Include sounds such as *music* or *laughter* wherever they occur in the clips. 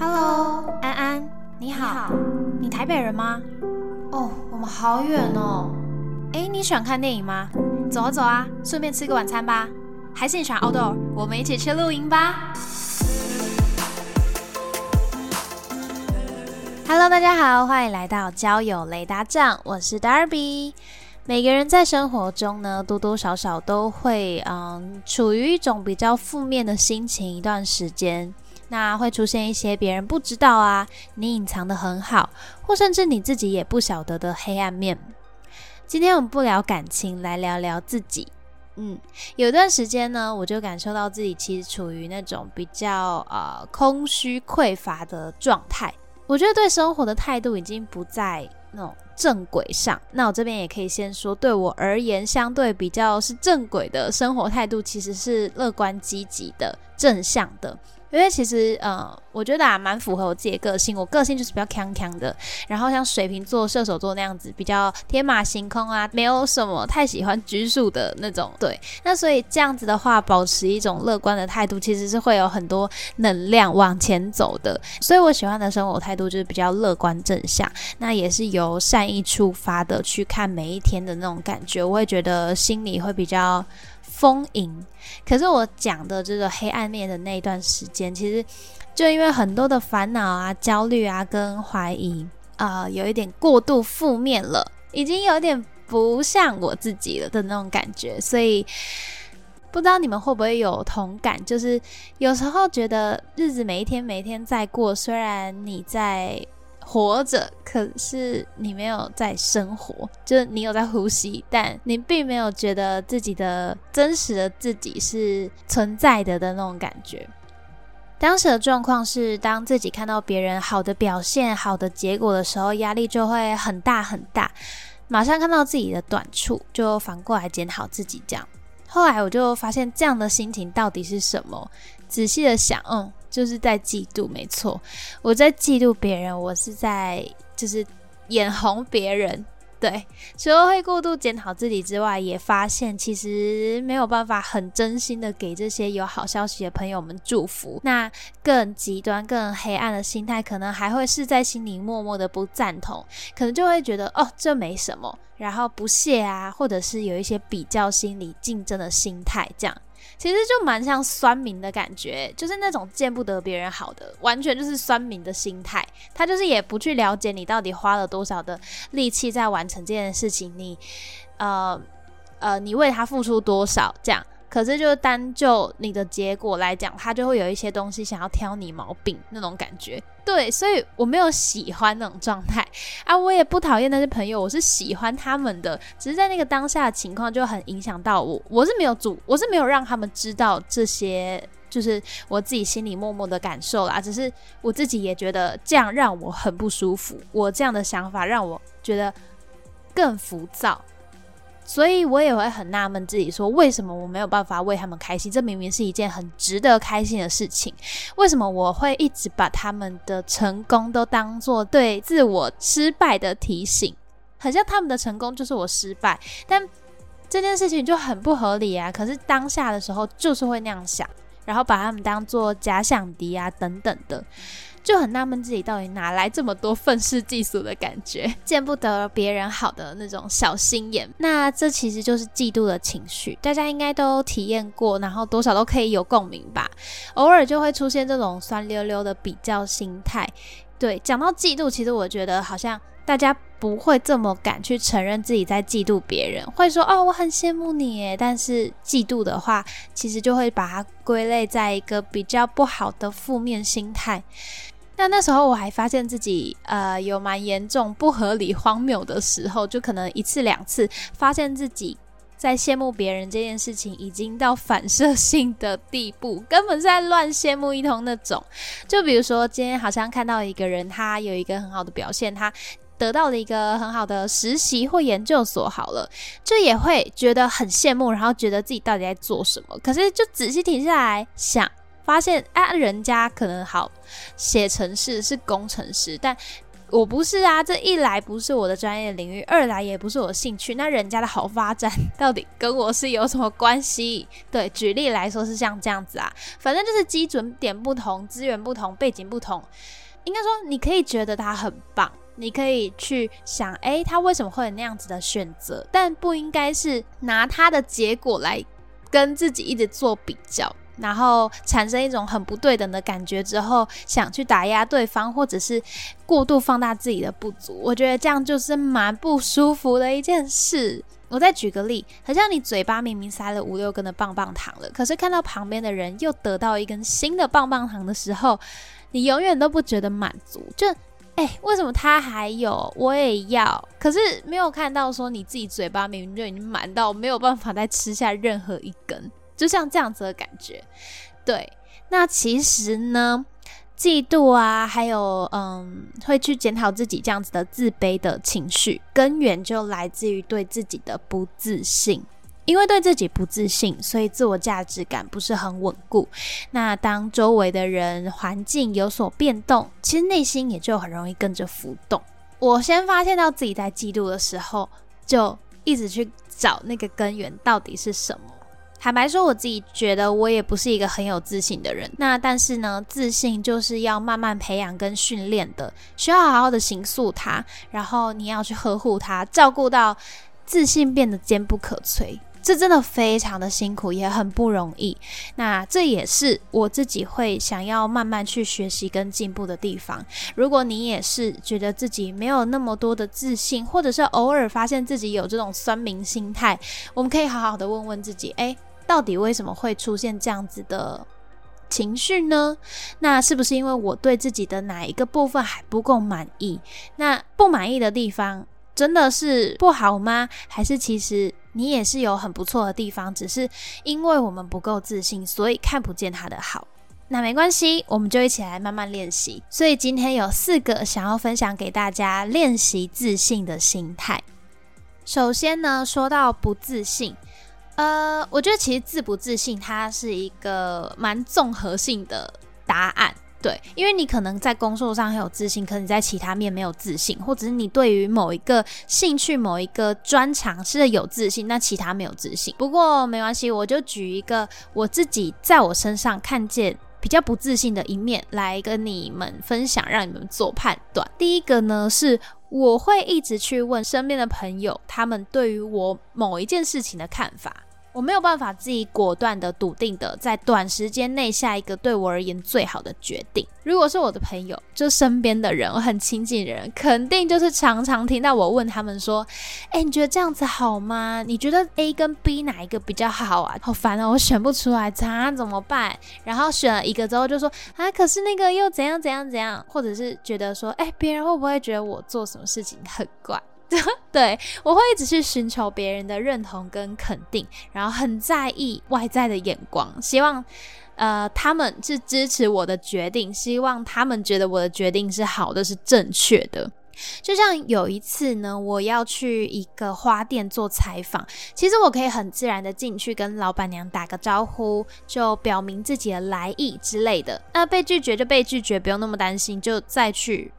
Hello，安安，你好，好。你台北人吗？哦，我们好远哦。哎，你喜欢看电影吗？走啊走啊，顺便吃个晚餐吧。还是你喜欢 outdoor？我们一起去露营吧。Hello，大家好，欢迎来到交友雷达站，我是 Darby。每个人在生活中呢，多多少少都会嗯，处于一种比较负面的心情一段时间。那会出现一些别人不知道啊，你隐藏的很好，或甚至你自己也不晓得的黑暗面。今天我们不聊感情，来聊聊自己。嗯，有段时间呢，我就感受到自己其实处于那种比较呃空虚匮乏的状态。我觉得对生活的态度已经不在那种正轨上。那我这边也可以先说，对我而言，相对比较是正轨的生活态度，其实是乐观积极的、正向的。因为其实，呃，我觉得啊，蛮符合我自己的个性。我个性就是比较强强的，然后像水瓶座、射手座那样子，比较天马行空啊，没有什么太喜欢拘束的那种。对，那所以这样子的话，保持一种乐观的态度，其实是会有很多能量往前走的。所以我喜欢的生活态度就是比较乐观正向，那也是由善意出发的去看每一天的那种感觉，我会觉得心里会比较。丰盈，可是我讲的这个黑暗面的那一段时间，其实就因为很多的烦恼啊、焦虑啊跟怀疑啊，有一点过度负面了，已经有点不像我自己了的那种感觉，所以不知道你们会不会有同感？就是有时候觉得日子每一天每一天在过，虽然你在。活着，可是你没有在生活，就是你有在呼吸，但你并没有觉得自己的真实的自己是存在的的那种感觉。当时的状况是，当自己看到别人好的表现、好的结果的时候，压力就会很大很大，马上看到自己的短处，就反过来检讨自己。这样，后来我就发现这样的心情到底是什么？仔细的想，嗯。就是在嫉妒，没错，我在嫉妒别人，我是在就是眼红别人，对，除了会过度检讨自己之外，也发现其实没有办法很真心的给这些有好消息的朋友们祝福。那更极端、更黑暗的心态，可能还会是在心里默默的不赞同，可能就会觉得哦，这没什么，然后不屑啊，或者是有一些比较心理、竞争的心态，这样。其实就蛮像酸民的感觉，就是那种见不得别人好的，完全就是酸民的心态。他就是也不去了解你到底花了多少的力气在完成这件事情，你，呃，呃，你为他付出多少这样。可是，就单就你的结果来讲，他就会有一些东西想要挑你毛病那种感觉。对，所以我没有喜欢那种状态啊，我也不讨厌那些朋友，我是喜欢他们的，只是在那个当下的情况就很影响到我。我是没有主，我是没有让他们知道这些，就是我自己心里默默的感受啦。只是我自己也觉得这样让我很不舒服，我这样的想法让我觉得更浮躁。所以我也会很纳闷自己，说为什么我没有办法为他们开心？这明明是一件很值得开心的事情，为什么我会一直把他们的成功都当做对自我失败的提醒？很像他们的成功就是我失败，但这件事情就很不合理啊！可是当下的时候就是会那样想，然后把他们当做假想敌啊等等的。就很纳闷自己到底哪来这么多愤世嫉俗的感觉，*laughs* 见不得别人好的那种小心眼。那这其实就是嫉妒的情绪，大家应该都体验过，然后多少都可以有共鸣吧。偶尔就会出现这种酸溜溜的比较心态。对，讲到嫉妒，其实我觉得好像大家不会这么敢去承认自己在嫉妒别人，会说哦我很羡慕你耶。但是嫉妒的话，其实就会把它归类在一个比较不好的负面心态。那那时候我还发现自己呃有蛮严重不合理荒谬的时候，就可能一次两次发现自己在羡慕别人这件事情已经到反射性的地步，根本是在乱羡慕一通那种。就比如说今天好像看到一个人，他有一个很好的表现，他得到了一个很好的实习或研究所，好了，就也会觉得很羡慕，然后觉得自己到底在做什么。可是就仔细停下来想。发现啊，人家可能好写程式是工程师，但我不是啊，这一来不是我的专业领域，二来也不是我兴趣，那人家的好发展到底跟我是有什么关系？对，举例来说是像这样子啊，反正就是基准点不同，资源不同，背景不同，应该说你可以觉得他很棒，你可以去想，诶，他为什么会有那样子的选择？但不应该是拿他的结果来跟自己一直做比较。然后产生一种很不对等的感觉之后，想去打压对方，或者是过度放大自己的不足，我觉得这样就是蛮不舒服的一件事。我再举个例，好像你嘴巴明明塞了五六根的棒棒糖了，可是看到旁边的人又得到一根新的棒棒糖的时候，你永远都不觉得满足。就哎，为什么他还有，我也要？可是没有看到说你自己嘴巴明明就已经满到没有办法再吃下任何一根。就像这样子的感觉，对。那其实呢，嫉妒啊，还有嗯，会去检讨自己这样子的自卑的情绪，根源就来自于对自己的不自信。因为对自己不自信，所以自我价值感不是很稳固。那当周围的人、环境有所变动，其实内心也就很容易跟着浮动。我先发现到自己在嫉妒的时候，就一直去找那个根源到底是什么。坦白说，我自己觉得我也不是一个很有自信的人。那但是呢，自信就是要慢慢培养跟训练的，需要好好的形塑它，然后你要去呵护它，照顾到自信变得坚不可摧。这真的非常的辛苦，也很不容易。那这也是我自己会想要慢慢去学习跟进步的地方。如果你也是觉得自己没有那么多的自信，或者是偶尔发现自己有这种酸民心态，我们可以好好的问问自己：诶，到底为什么会出现这样子的情绪呢？那是不是因为我对自己的哪一个部分还不够满意？那不满意的地方真的是不好吗？还是其实？你也是有很不错的地方，只是因为我们不够自信，所以看不见他的好。那没关系，我们就一起来慢慢练习。所以今天有四个想要分享给大家练习自信的心态。首先呢，说到不自信，呃，我觉得其实自不自信，它是一个蛮综合性的答案。对，因为你可能在工作上很有自信，可能在其他面没有自信，或者是你对于某一个兴趣、某一个专长是有自信，那其他没有自信。不过没关系，我就举一个我自己在我身上看见比较不自信的一面来跟你们分享，让你们做判断。第一个呢，是我会一直去问身边的朋友，他们对于我某一件事情的看法。我没有办法自己果断的、笃定的在短时间内下一个对我而言最好的决定。如果是我的朋友，就身边的人，我很亲近的人，肯定就是常常听到我问他们说：“哎，你觉得这样子好吗？你觉得 A 跟 B 哪一个比较好啊？好烦啊，我选不出来，咋怎么办？”然后选了一个之后就说：“啊，可是那个又怎样怎样怎样？”或者是觉得说：“哎，别人会不会觉得我做什么事情很怪？” *laughs* 对，我会一直去寻求别人的认同跟肯定，然后很在意外在的眼光，希望呃他们是支持我的决定，希望他们觉得我的决定是好的，是正确的。就像有一次呢，我要去一个花店做采访，其实我可以很自然的进去跟老板娘打个招呼，就表明自己的来意之类的。那被拒绝就被拒绝，不用那么担心，就再去。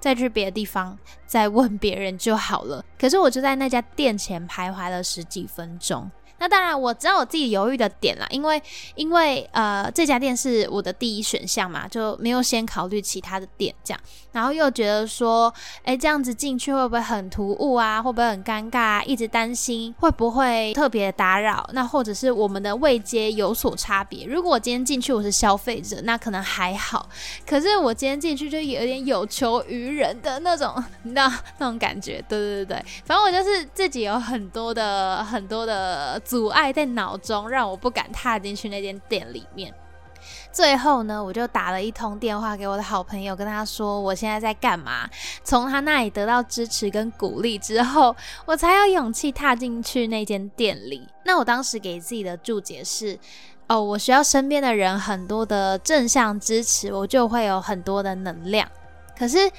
再去别的地方再问别人就好了。可是我就在那家店前徘徊了十几分钟。那当然，我知道我自己犹豫的点啦，因为因为呃这家店是我的第一选项嘛，就没有先考虑其他的店这样，然后又觉得说，哎这样子进去会不会很突兀啊？会不会很尴尬？啊？一直担心会不会特别打扰？那或者是我们的位阶有所差别？如果我今天进去我是消费者，那可能还好。可是我今天进去就有点有求于人的那种，*laughs* 你知道那种感觉？对对对对，反正我就是自己有很多的很多的。阻碍在脑中，让我不敢踏进去那间店里面。最后呢，我就打了一通电话给我的好朋友，跟他说我现在在干嘛。从他那里得到支持跟鼓励之后，我才有勇气踏进去那间店里。那我当时给自己的注解是：哦，我需要身边的人很多的正向支持，我就会有很多的能量。可是，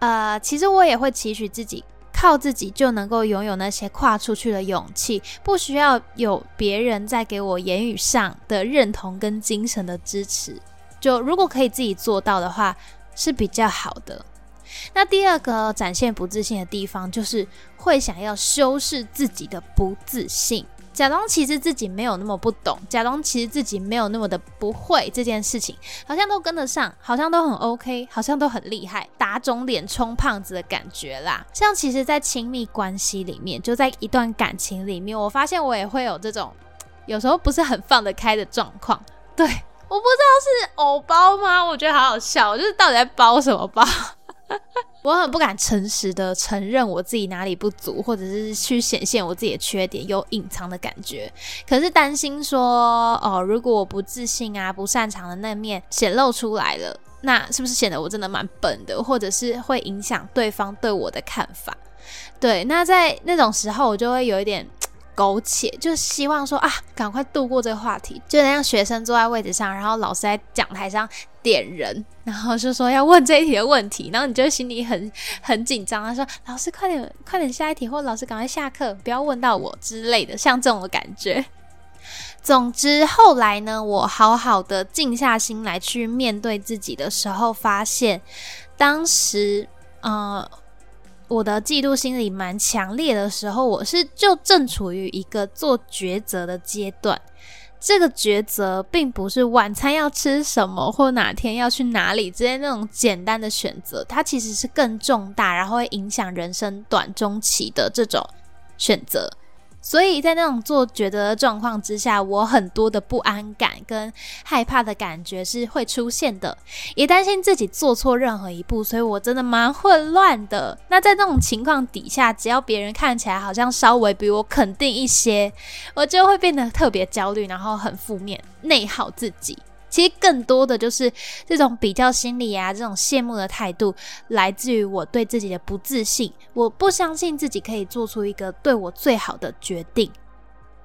呃，其实我也会期许自己。靠自己就能够拥有那些跨出去的勇气，不需要有别人在给我言语上的认同跟精神的支持。就如果可以自己做到的话，是比较好的。那第二个展现不自信的地方，就是会想要修饰自己的不自信。假装其实自己没有那么不懂，假装其实自己没有那么的不会这件事情，好像都跟得上，好像都很 OK，好像都很厉害，打肿脸充胖子的感觉啦。像其实，在亲密关系里面，就在一段感情里面，我发现我也会有这种有时候不是很放得开的状况。对，我不知道是偶包吗？我觉得好好笑，就是到底在包什么包？我很不敢诚实的承认我自己哪里不足，或者是去显现我自己的缺点，有隐藏的感觉。可是担心说，哦，如果我不自信啊、不擅长的那面显露出来了，那是不是显得我真的蛮笨的，或者是会影响对方对我的看法？对，那在那种时候，我就会有一点。苟且，就希望说啊，赶快度过这个话题，就能让学生坐在位置上，然后老师在讲台上点人，然后就说要问这一题的问题，然后你就心里很 *laughs* 很紧张，他说老师快点快点下一题，或老师赶快下课，不要问到我之类的，像这种的感觉。*laughs* 总之后来呢，我好好的静下心来去面对自己的时候，发现当时呃。我的嫉妒心理蛮强烈的时候，我是就正处于一个做抉择的阶段。这个抉择并不是晚餐要吃什么或哪天要去哪里之类那种简单的选择，它其实是更重大，然后会影响人生短中期的这种选择。所以在那种做抉择的状况之下，我很多的不安感跟害怕的感觉是会出现的，也担心自己做错任何一步，所以我真的蛮混乱的。那在那种情况底下，只要别人看起来好像稍微比我肯定一些，我就会变得特别焦虑，然后很负面，内耗自己。其实更多的就是这种比较心理啊，这种羡慕的态度，来自于我对自己的不自信。我不相信自己可以做出一个对我最好的决定。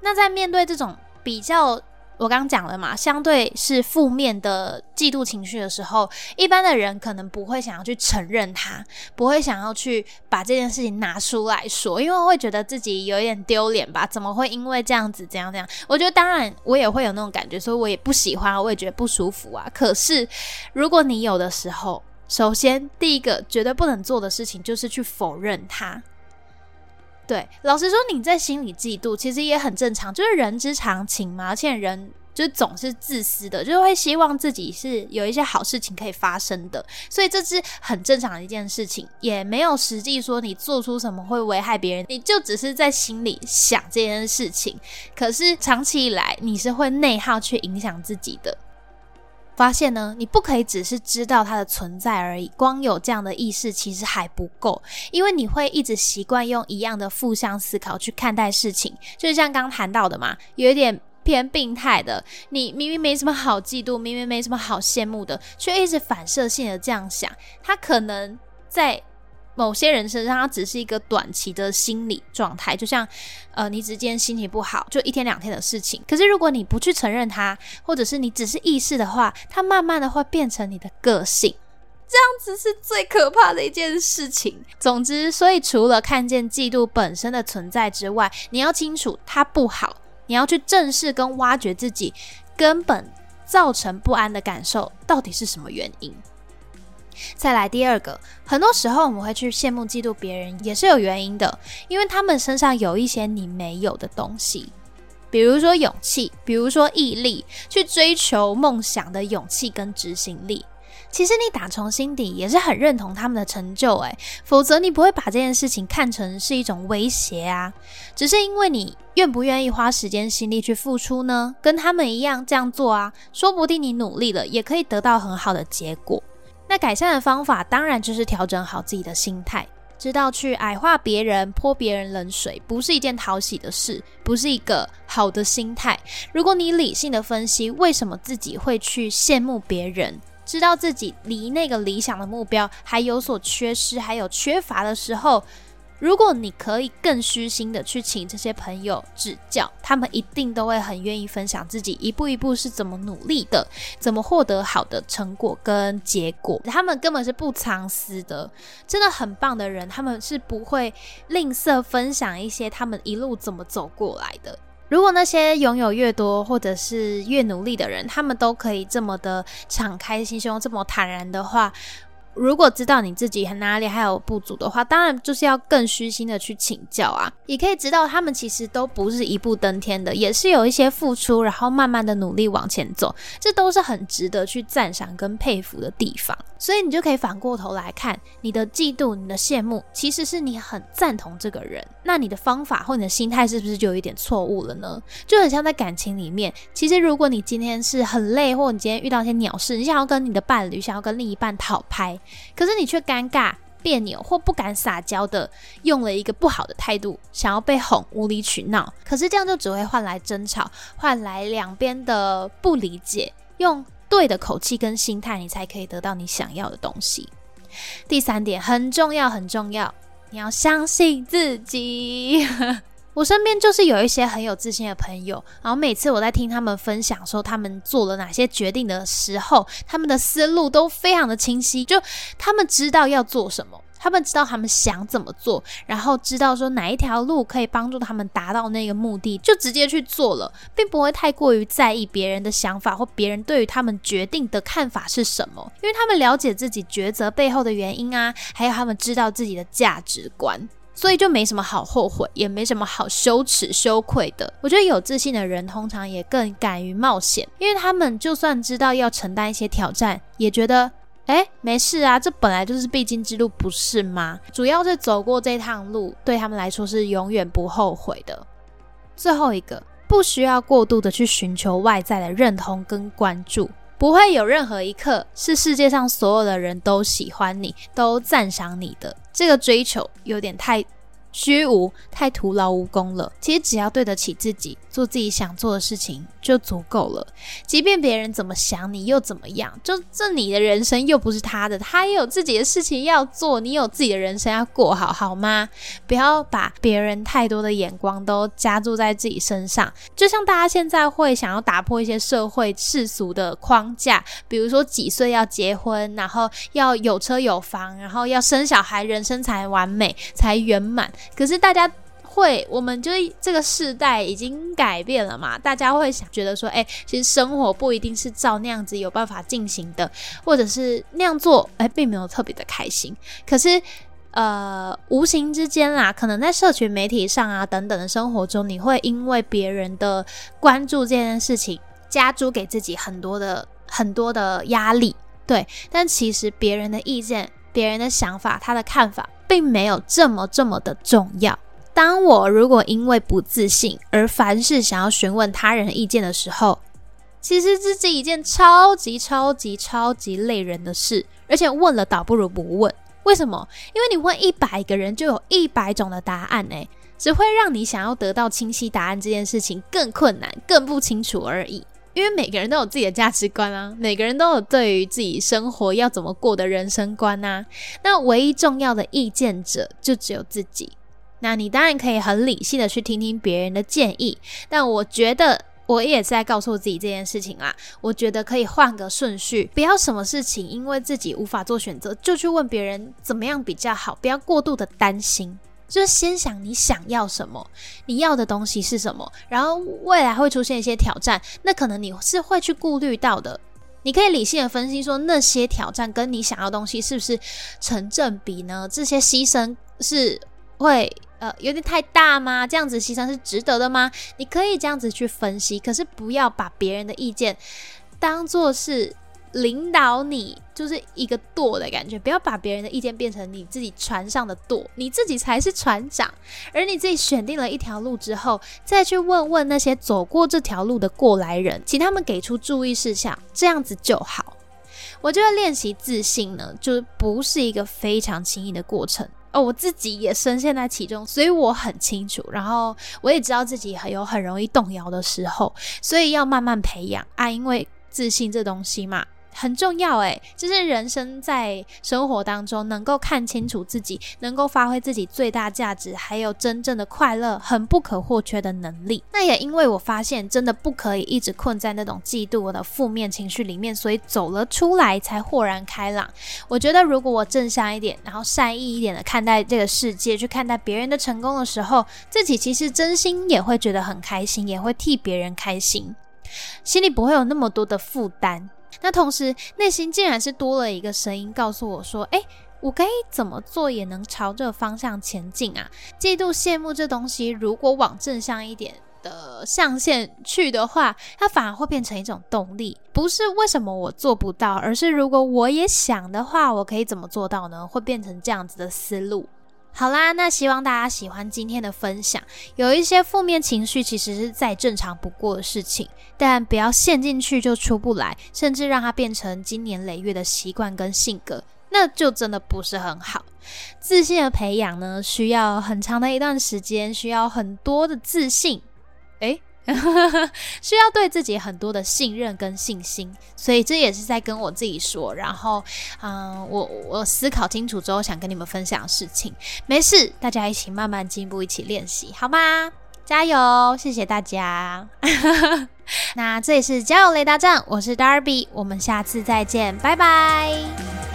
那在面对这种比较。我刚讲了嘛，相对是负面的嫉妒情绪的时候，一般的人可能不会想要去承认它，不会想要去把这件事情拿出来说，因为会觉得自己有一点丢脸吧？怎么会因为这样子这样这样？我觉得当然我也会有那种感觉，所以我也不喜欢，我也觉得不舒服啊。可是如果你有的时候，首先第一个绝对不能做的事情就是去否认它。对，老实说，你在心里嫉妒，其实也很正常，就是人之常情嘛。而且人就总是自私的，就会希望自己是有一些好事情可以发生的，所以这是很正常的一件事情，也没有实际说你做出什么会危害别人，你就只是在心里想这件事情。可是长期以来，你是会内耗去影响自己的。发现呢，你不可以只是知道它的存在而已，光有这样的意识其实还不够，因为你会一直习惯用一样的负向思考去看待事情，就是像刚谈到的嘛，有一点偏病态的，你明明没什么好嫉妒，明明没什么好羡慕的，却一直反射性的这样想，他可能在。某些人身上，它只是一个短期的心理状态，就像，呃，你之间心情不好，就一天两天的事情。可是如果你不去承认它，或者是你只是意识的话，它慢慢的会变成你的个性，这样子是最可怕的一件事情。总之，所以除了看见嫉妒本身的存在之外，你要清楚它不好，你要去正视跟挖掘自己根本造成不安的感受到底是什么原因。再来第二个，很多时候我们会去羡慕、嫉妒别人，也是有原因的，因为他们身上有一些你没有的东西，比如说勇气，比如说毅力，去追求梦想的勇气跟执行力。其实你打从心底也是很认同他们的成就，诶，否则你不会把这件事情看成是一种威胁啊。只是因为你愿不愿意花时间心力去付出呢？跟他们一样这样做啊，说不定你努力了也可以得到很好的结果。那改善的方法当然就是调整好自己的心态，知道去矮化别人、泼别人冷水，不是一件讨喜的事，不是一个好的心态。如果你理性的分析为什么自己会去羡慕别人，知道自己离那个理想的目标还有所缺失、还有缺乏的时候。如果你可以更虚心的去请这些朋友指教，他们一定都会很愿意分享自己一步一步是怎么努力的，怎么获得好的成果跟结果。他们根本是不藏私的，真的很棒的人，他们是不会吝啬分享一些他们一路怎么走过来的。如果那些拥有越多或者是越努力的人，他们都可以这么的敞开心胸，这么坦然的话。如果知道你自己哪里还有不足的话，当然就是要更虚心的去请教啊。也可以知道他们其实都不是一步登天的，也是有一些付出，然后慢慢的努力往前走，这都是很值得去赞赏跟佩服的地方。所以你就可以反过头来看，你的嫉妒、你的羡慕，其实是你很赞同这个人。那你的方法或你的心态是不是就有一点错误了呢？就很像在感情里面，其实如果你今天是很累，或你今天遇到一些鸟事，你想要跟你的伴侣、想要跟另一半讨拍。可是你却尴尬、别扭或不敢撒娇的，用了一个不好的态度，想要被哄、无理取闹。可是这样就只会换来争吵，换来两边的不理解。用对的口气跟心态，你才可以得到你想要的东西。第三点很重要，很重要，你要相信自己。我身边就是有一些很有自信的朋友，然后每次我在听他们分享说他们做了哪些决定的时候，他们的思路都非常的清晰，就他们知道要做什么，他们知道他们想怎么做，然后知道说哪一条路可以帮助他们达到那个目的，就直接去做了，并不会太过于在意别人的想法或别人对于他们决定的看法是什么，因为他们了解自己抉择背后的原因啊，还有他们知道自己的价值观。所以就没什么好后悔，也没什么好羞耻、羞愧的。我觉得有自信的人通常也更敢于冒险，因为他们就算知道要承担一些挑战，也觉得哎没事啊，这本来就是必经之路，不是吗？主要是走过这趟路，对他们来说是永远不后悔的。最后一个，不需要过度的去寻求外在的认同跟关注，不会有任何一刻是世界上所有的人都喜欢你、都赞赏你的。这个追求有点太虚无，太徒劳无功了。其实只要对得起自己，做自己想做的事情。就足够了。即便别人怎么想你，又怎么样？就这你的人生又不是他的，他也有自己的事情要做，你有自己的人生要过好，好吗？不要把别人太多的眼光都加注在自己身上。就像大家现在会想要打破一些社会世俗的框架，比如说几岁要结婚，然后要有车有房，然后要生小孩，人生才完美才圆满。可是大家。会，我们就是这个世代已经改变了嘛？大家会想觉得说，哎，其实生活不一定是照那样子有办法进行的，或者是那样做，哎，并没有特别的开心。可是，呃，无形之间啦，可能在社群媒体上啊等等的生活中，你会因为别人的关注这件事情，加诸给自己很多的很多的压力。对，但其实别人的意见、别人的想法、他的看法，并没有这么这么的重要。当我如果因为不自信而凡事想要询问他人意见的时候，其实这是一件超级超级超级累人的事，而且问了倒不如不问。为什么？因为你问一百个人就有一百种的答案，诶，只会让你想要得到清晰答案这件事情更困难、更不清楚而已。因为每个人都有自己的价值观啊，每个人都有对于自己生活要怎么过的人生观啊。那唯一重要的意见者就只有自己。那你当然可以很理性的去听听别人的建议，但我觉得我也在告诉自己这件事情啦。我觉得可以换个顺序，不要什么事情因为自己无法做选择就去问别人怎么样比较好，不要过度的担心，就是先想你想要什么，你要的东西是什么，然后未来会出现一些挑战，那可能你是会去顾虑到的。你可以理性的分析说，那些挑战跟你想要的东西是不是成正比呢？这些牺牲是会。呃，有点太大吗？这样子牺牲是值得的吗？你可以这样子去分析，可是不要把别人的意见当做是领导你，就是一个舵的感觉。不要把别人的意见变成你自己船上的舵，你自己才是船长。而你自己选定了一条路之后，再去问问那些走过这条路的过来人，请他们给出注意事项，这样子就好。我觉得练习自信呢，就不是一个非常轻易的过程。哦，我自己也深陷在其中，所以我很清楚。然后我也知道自己很有很容易动摇的时候，所以要慢慢培养啊，因为自信这东西嘛。很重要诶，就是人生在生活当中能够看清楚自己，能够发挥自己最大价值，还有真正的快乐，很不可或缺的能力。那也因为我发现，真的不可以一直困在那种嫉妒我的负面情绪里面，所以走了出来，才豁然开朗。我觉得，如果我正向一点，然后善意一点的看待这个世界，去看待别人的成功的时候，自己其实真心也会觉得很开心，也会替别人开心，心里不会有那么多的负担。那同时内心竟然是多了一个声音告诉我说：“诶，我该怎么做也能朝这个方向前进啊？”嫉妒、羡慕这东西，如果往正向一点。的象限去的话，它反而会变成一种动力，不是为什么我做不到，而是如果我也想的话，我可以怎么做到呢？会变成这样子的思路。好啦，那希望大家喜欢今天的分享。有一些负面情绪其实是再正常不过的事情，但不要陷进去就出不来，甚至让它变成经年累月的习惯跟性格，那就真的不是很好。自信的培养呢，需要很长的一段时间，需要很多的自信。诶，*laughs* 需要对自己很多的信任跟信心，所以这也是在跟我自己说。然后，嗯，我我思考清楚之后，想跟你们分享事情。没事，大家一起慢慢进步，一起练习，好吗？加油！谢谢大家。*laughs* 那这里是交友雷达站，我是 Darby，我们下次再见，拜拜。